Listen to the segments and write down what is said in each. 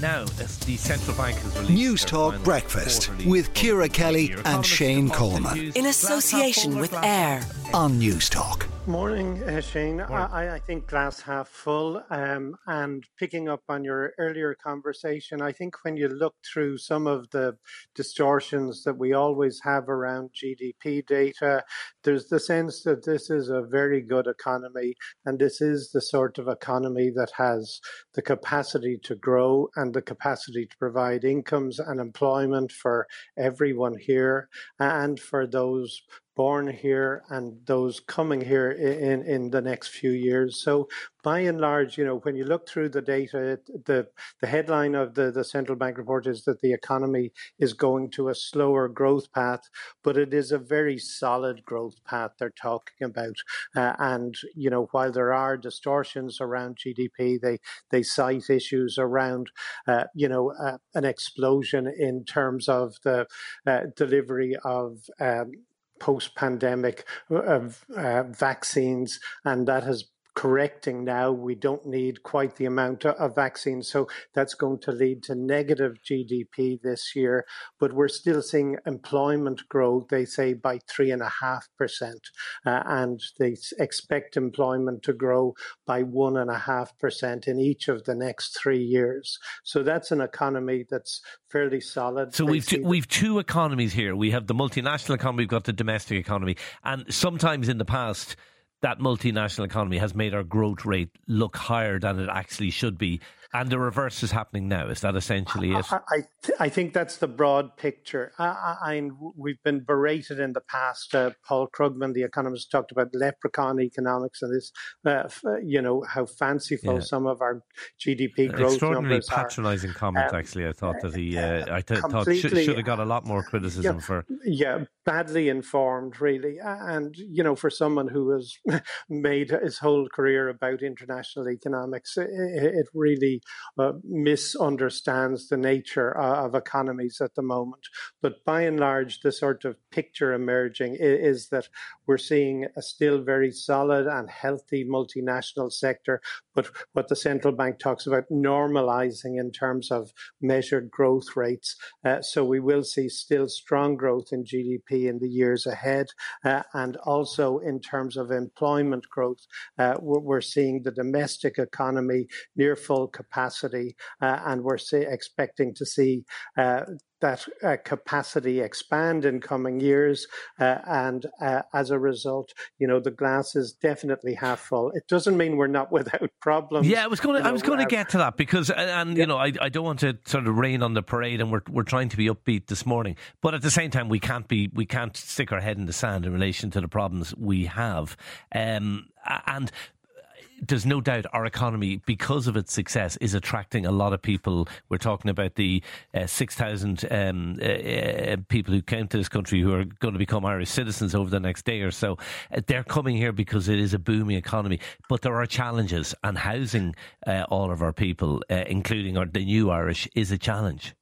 Now, the central bank has released Newstalk Breakfast with Ciara Kelly and Shane Coleman. In association with AIR on Newstalk. Morning, uh, Shane. I, I, think glass half full. Um, and picking up on your earlier conversation, I think when you look through some of the distortions that we always have around GDP data, there's the sense that this is a very good economy, and this is the sort of economy that has the capacity to grow and the capacity to provide incomes and employment for everyone here and for those born here and those coming here in, in the next few years. So by and large, you know, when you look through the data, the, the headline of the, the central bank report is that the economy is going to a slower growth path, but it is a very solid growth path they're talking about. Uh, and, you know, while there are distortions around GDP, they, they cite issues around, uh, you know, uh, an explosion in terms of the uh, delivery of um, post pandemic uh, uh, vaccines, and that has correcting now. We don't need quite the amount of vaccines. So that's going to lead to negative GDP this year. But we're still seeing employment grow, they say, by 3.5%. Uh, and they expect employment to grow by 1.5% in each of the next three years. So that's an economy that's fairly solid. So we've two, we've two economies here. We have the multinational economy, we've got the domestic economy. And sometimes in the past, that multinational economy has made our growth rate look higher than it actually should be. And the reverse is happening now. Is that essentially it? I, I, th- I think that's the broad picture. I, I, we've been berated in the past. Uh, Paul Krugman, the economist, talked about leprechaun economics and this, uh, f- you know, how fanciful yeah. some of our GDP growth numbers are. Extraordinarily numbers patronising comment, um, actually. I thought that he, uh, I th- thought should, should have got a lot more criticism yeah, for. Yeah, badly informed, really. And, you know, for someone who has made his whole career about international economics, it, it really uh, misunderstands the nature uh, of economies at the moment. But by and large, the sort of picture emerging is, is that we're seeing a still very solid and healthy multinational sector. But what the central bank talks about normalizing in terms of measured growth rates. Uh, so we will see still strong growth in GDP in the years ahead. Uh, and also in terms of employment growth, uh, we're, we're seeing the domestic economy near full capacity. Uh, and we're say, expecting to see uh, that uh, capacity expand in coming years. Uh, and uh, as a result, you know, the glass is definitely half full. It doesn't mean we're not without problems. Yeah, I was going to, I was going to get to that because, and, yeah. you know, I, I don't want to sort of rain on the parade and we're, we're trying to be upbeat this morning. But at the same time, we can't be, we can't stick our head in the sand in relation to the problems we have. Um, and there's no doubt our economy, because of its success, is attracting a lot of people. We're talking about the uh, 6,000 um, uh, uh, people who came to this country who are going to become Irish citizens over the next day or so. Uh, they're coming here because it is a booming economy. But there are challenges, and housing uh, all of our people, uh, including our, the new Irish, is a challenge.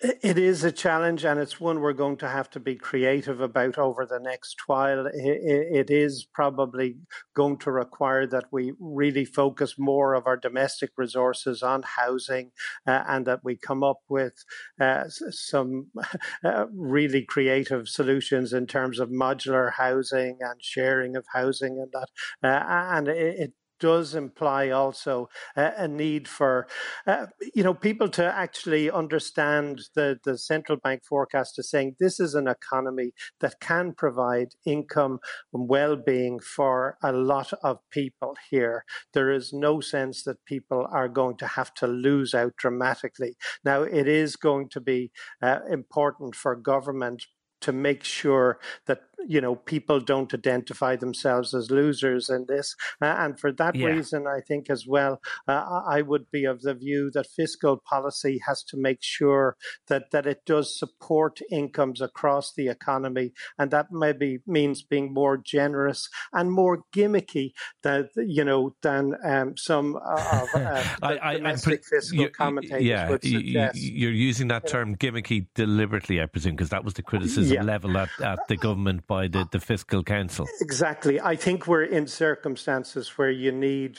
It is a challenge, and it's one we're going to have to be creative about over the next while. It is probably going to require that we really focus more of our domestic resources on housing uh, and that we come up with uh, some uh, really creative solutions in terms of modular housing and sharing of housing and that. Uh, and it, does imply also a need for, uh, you know, people to actually understand the, the central bank forecast is saying this is an economy that can provide income and well-being for a lot of people here. There is no sense that people are going to have to lose out dramatically. Now, it is going to be uh, important for government to make sure that you know people don't identify themselves as losers in this uh, and for that yeah. reason i think as well uh, i would be of the view that fiscal policy has to make sure that that it does support incomes across the economy and that maybe means being more generous and more gimmicky than you know than um, some of uh, I, domestic I, fiscal you, commentators yeah, would suggest. you're using that term gimmicky deliberately i presume because that was the criticism yeah. level at, at the government by the, the fiscal council. Exactly. I think we're in circumstances where you need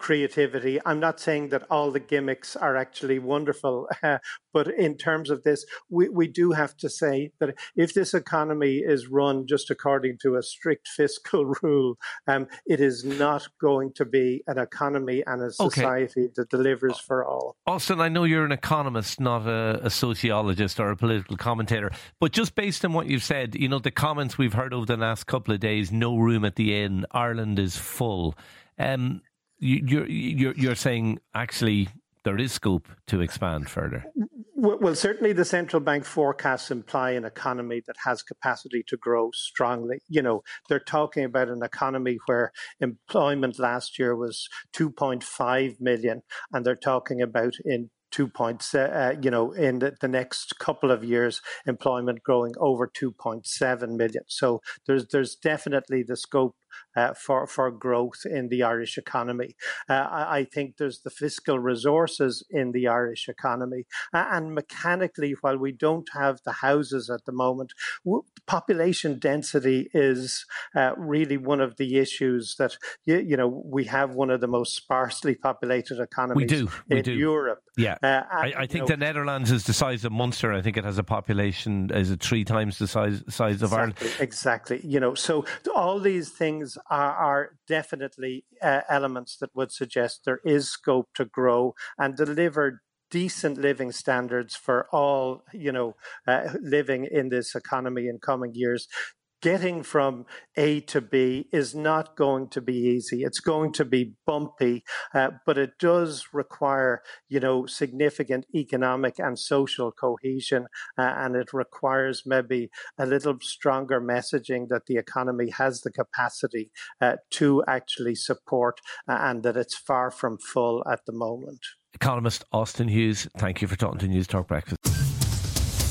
creativity. I'm not saying that all the gimmicks are actually wonderful, uh, but in terms of this, we, we do have to say that if this economy is run just according to a strict fiscal rule, um, it is not going to be an economy and a society okay. that delivers for all. Austin, I know you're an economist, not a, a sociologist or a political commentator, but just based on what you've said, you know, the comments we've heard over the last couple of days, no room at the inn, Ireland is full. Um, you're you're you're saying actually there is scope to expand further. Well, certainly the central bank forecasts imply an economy that has capacity to grow strongly. You know, they're talking about an economy where employment last year was 2.5 million, and they're talking about in two points, uh, you know, in the, the, next couple of years, employment growing over 2.7 million. So there's there's definitely the scope uh, for for growth in the Irish economy. Uh, I, I, think there's the fiscal resources in the Irish economy, uh, and mechanically, while we don't have the houses at the moment, w- population density is uh, really one of the issues that you, you, know we have one of the most sparsely populated economies we do, we in do. Europe. Yeah, uh, I, I, think know, the Netherlands is the size of Munster. I think it has a population is it three times the size size of exactly, Ireland. Exactly. You know, so all these things are, are definitely uh, elements that would suggest there is scope to grow and deliver decent living standards for all you know uh, living in this economy in coming years getting from A to B is not going to be easy. It's going to be bumpy, uh, but it does require, you know, significant economic and social cohesion, uh, and it requires maybe a little stronger messaging that the economy has the capacity uh, to actually support, uh, and that it's far from full at the moment. Economist Austin Hughes, thank you for talking to Newstalk Breakfast.